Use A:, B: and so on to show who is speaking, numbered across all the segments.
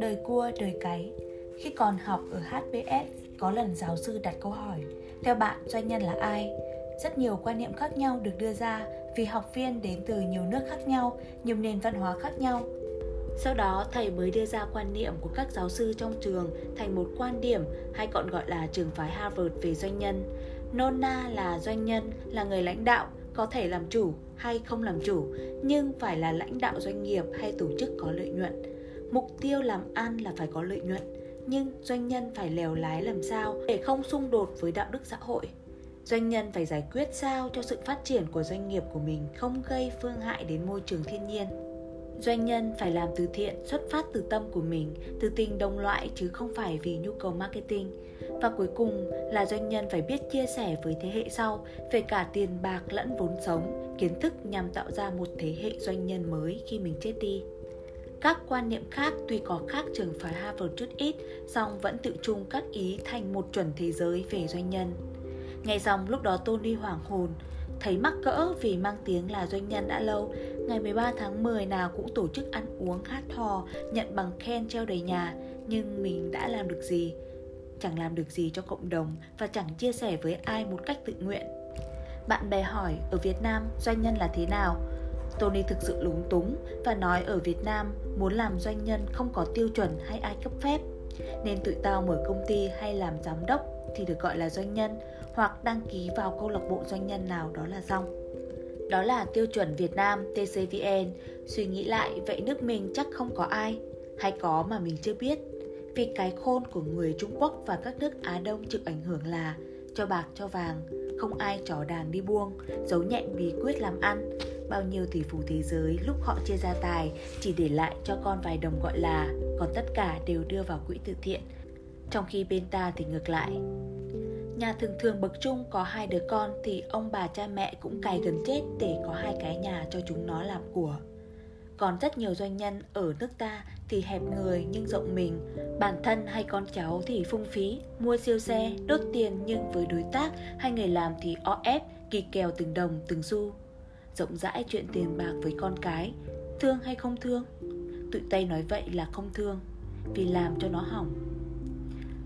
A: Đời cua, đời cái Khi còn học ở HBS, có lần giáo sư đặt câu hỏi Theo bạn, doanh nhân là ai? Rất nhiều quan niệm khác nhau được đưa ra vì học viên đến từ nhiều nước khác nhau, nhiều nền văn hóa khác nhau. Sau đó, thầy mới đưa ra quan niệm của các giáo sư trong trường thành một quan điểm hay còn gọi là trường phái Harvard về doanh nhân. Nona là doanh nhân, là người lãnh đạo, có thể làm chủ hay không làm chủ, nhưng phải là lãnh đạo doanh nghiệp hay tổ chức có lợi nhuận. Mục tiêu làm ăn là phải có lợi nhuận, nhưng doanh nhân phải lèo lái làm sao để không xung đột với đạo đức xã hội doanh nhân phải giải quyết sao cho sự phát triển của doanh nghiệp của mình không gây phương hại đến môi trường thiên nhiên doanh nhân phải làm từ thiện xuất phát từ tâm của mình từ tình đồng loại chứ không phải vì nhu cầu marketing và cuối cùng là doanh nhân phải biết chia sẻ với thế hệ sau về cả tiền bạc lẫn vốn sống kiến thức nhằm tạo ra một thế hệ doanh nhân mới khi mình chết đi các quan niệm khác tuy có khác trường phái Harvard chút ít, song vẫn tự chung các ý thành một chuẩn thế giới về doanh nhân. Nghe xong lúc đó Tony hoảng hồn Thấy mắc cỡ vì mang tiếng là doanh nhân đã lâu. Ngày 13 tháng 10 nào cũng tổ chức ăn uống hát hò Nhận bằng khen treo đầy nhà. Nhưng mình đã làm được gì? Chẳng làm được gì cho cộng đồng Và chẳng chia sẻ với ai một cách tự nguyện. Bạn bè hỏi, ở Việt Nam, doanh nhân là thế nào? Tony thực sự lúng túng và nói, ở Việt Nam, muốn làm doanh nhân không có tiêu chuẩn hay ai cấp phép. Nên tụi tao mở công ty hay làm giám đốc thì được gọi là doanh nhân hoặc đăng ký vào câu lạc bộ doanh nhân nào đó là xong. Đó là tiêu chuẩn Việt Nam TCVN. Suy nghĩ lại, vậy nước mình chắc không có ai, hay có mà mình chưa biết. Vì cái khôn của người Trung Quốc và các nước Á Đông chịu ảnh hưởng là cho bạc cho vàng, không ai trò đàng đi buông, giấu nhẹn bí quyết làm ăn. Bao nhiêu tỷ phú thế giới lúc họ chia gia tài chỉ để lại cho con vài đồng gọi là, còn tất cả đều đưa vào quỹ từ thiện. Trong khi bên ta thì ngược lại, Nhà thường thường bậc trung có hai đứa con thì ông bà cha mẹ cũng cày gần chết để có hai cái nhà cho chúng nó làm của. Còn rất nhiều doanh nhân ở nước ta thì hẹp người nhưng rộng mình, bản thân hay con cháu thì phung phí, mua siêu xe, đốt tiền nhưng với đối tác hay người làm thì o ép, kỳ kèo từng đồng, từng xu. Rộng rãi chuyện tiền bạc với con cái, thương hay không thương? Tụi Tây nói vậy là không thương, vì làm cho nó hỏng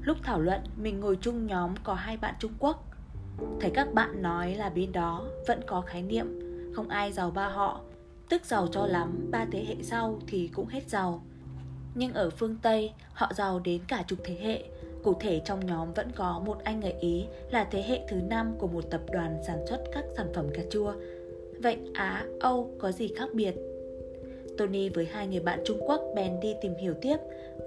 A: Lúc thảo luận, mình ngồi chung nhóm có hai bạn Trung Quốc. Thấy các bạn nói là bên đó vẫn có khái niệm không ai giàu ba họ, tức giàu cho lắm, ba thế hệ sau thì cũng hết giàu. Nhưng ở phương Tây, họ giàu đến cả chục thế hệ. Cụ thể trong nhóm vẫn có một anh người Ý là thế hệ thứ năm của một tập đoàn sản xuất các sản phẩm cà chua. Vậy Á, Âu có gì khác biệt? Tony với hai người bạn Trung Quốc bèn đi tìm hiểu tiếp,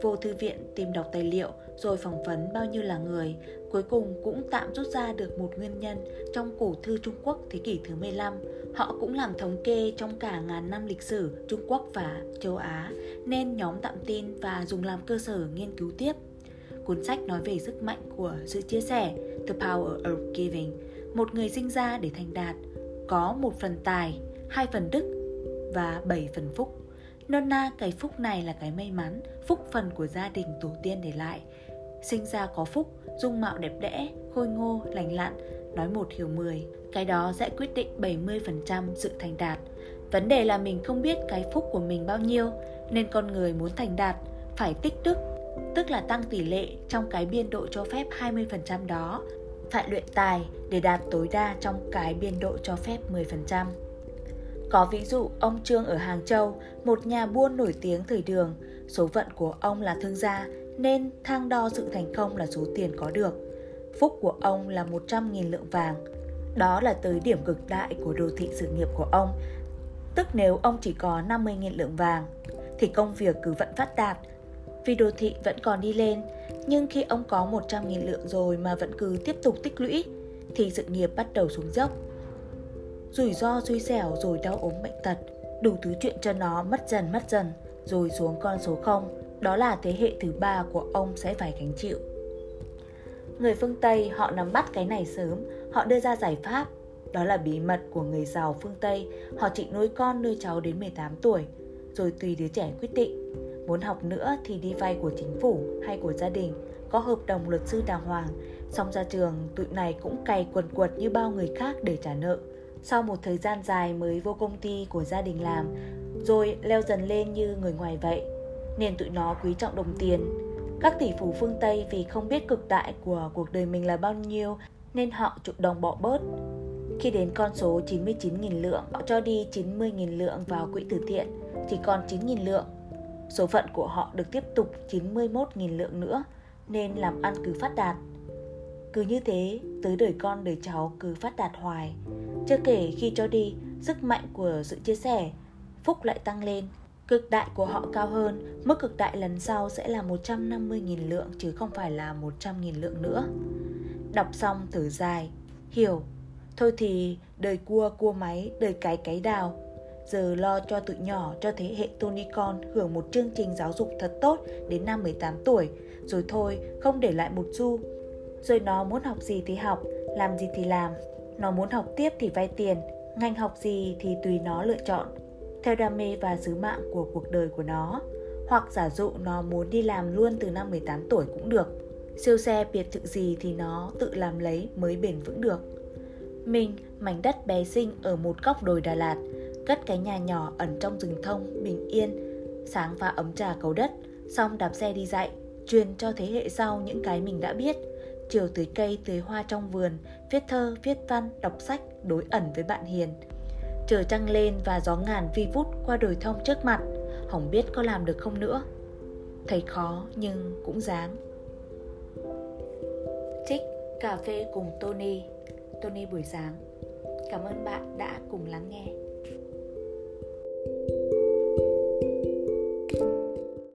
A: vô thư viện tìm đọc tài liệu rồi phỏng vấn bao nhiêu là người, cuối cùng cũng tạm rút ra được một nguyên nhân trong cổ thư Trung Quốc thế kỷ thứ 15. Họ cũng làm thống kê trong cả ngàn năm lịch sử Trung Quốc và châu Á, nên nhóm tạm tin và dùng làm cơ sở nghiên cứu tiếp. Cuốn sách nói về sức mạnh của sự chia sẻ, The Power of Giving. Một người sinh ra để thành đạt, có một phần tài, hai phần đức và bảy phần phúc. Nona cái phúc này là cái may mắn, phúc phần của gia đình tổ tiên để lại sinh ra có phúc, dung mạo đẹp đẽ, khôi ngô, lành lặn, nói một hiểu mười. Cái đó sẽ quyết định 70% sự thành đạt. Vấn đề là mình không biết cái phúc của mình bao nhiêu, nên con người muốn thành đạt phải tích đức, tức là tăng tỷ lệ trong cái biên độ cho phép 20% đó. Phải luyện tài để đạt tối đa trong cái biên độ cho phép 10%. Có ví dụ ông Trương ở Hàng Châu, một nhà buôn nổi tiếng thời đường, số phận của ông là thương gia nên thang đo sự thành công là số tiền có được. Phúc của ông là 100.000 lượng vàng. Đó là tới điểm cực đại của đồ thị sự nghiệp của ông. Tức nếu ông chỉ có 50.000 lượng vàng, thì công việc cứ vẫn phát đạt, vì đồ thị vẫn còn đi lên. Nhưng khi ông có 100.000 lượng rồi mà vẫn cứ tiếp tục tích lũy, thì sự nghiệp bắt đầu xuống dốc. Rủi ro xui xẻo rồi đau ốm bệnh tật, đủ thứ chuyện cho nó mất dần mất dần, rồi xuống con số 0 đó là thế hệ thứ ba của ông sẽ phải gánh chịu. Người phương Tây họ nắm bắt cái này sớm, họ đưa ra giải pháp. Đó là bí mật của người giàu phương Tây, họ chỉ nuôi con nuôi cháu đến 18 tuổi, rồi tùy đứa trẻ quyết định. Muốn học nữa thì đi vay của chính phủ hay của gia đình, có hợp đồng luật sư đàng hoàng. Xong ra trường, tụi này cũng cày quần quật như bao người khác để trả nợ sau một thời gian dài mới vô công ty của gia đình làm, rồi leo dần lên như người ngoài vậy. Nên tụi nó quý trọng đồng tiền. Các tỷ phú phương Tây vì không biết cực đại của cuộc đời mình là bao nhiêu nên họ chụp đồng bỏ bớt. Khi đến con số 99.000 lượng, họ cho đi 90.000 lượng vào quỹ từ thiện, chỉ còn 9.000 lượng. Số phận của họ được tiếp tục 91.000 lượng nữa, nên làm ăn cứ phát đạt. Cứ như thế, tới đời con đời cháu cứ phát đạt hoài. Chưa kể khi cho đi, sức mạnh của sự chia sẻ, phúc lại tăng lên. Cực đại của họ cao hơn, mức cực đại lần sau sẽ là 150.000 lượng chứ không phải là 100.000 lượng nữa. Đọc xong thở dài, hiểu. Thôi thì đời cua cua máy, đời cái cái đào. Giờ lo cho tụi nhỏ, cho thế hệ Tony con hưởng một chương trình giáo dục thật tốt đến năm 18 tuổi. Rồi thôi, không để lại một xu. Rồi nó muốn học gì thì học, làm gì thì làm. Nó muốn học tiếp thì vay tiền, ngành học gì thì tùy nó lựa chọn. Theo đam mê và sứ mạng của cuộc đời của nó. Hoặc giả dụ nó muốn đi làm luôn từ năm 18 tuổi cũng được siêu xe biệt thự gì thì nó tự làm lấy mới bền vững được. Mình, mảnh đất bé xinh ở một góc đồi Đà Lạt, cất cái nhà nhỏ ẩn trong rừng thông, bình yên, sáng pha ấm trà cầu đất, xong đạp xe đi dạy, truyền cho thế hệ sau những cái mình đã biết. Chiều tưới cây, tưới hoa trong vườn, viết thơ, viết văn, đọc sách, đối ẩn với bạn hiền. Trời trăng lên và gió ngàn vi vút qua đồi thông trước mặt, không biết có làm được không nữa. Thấy khó nhưng cũng dám. Trích Cà phê cùng Tony Tony buổi sáng Cảm ơn bạn đã cùng lắng nghe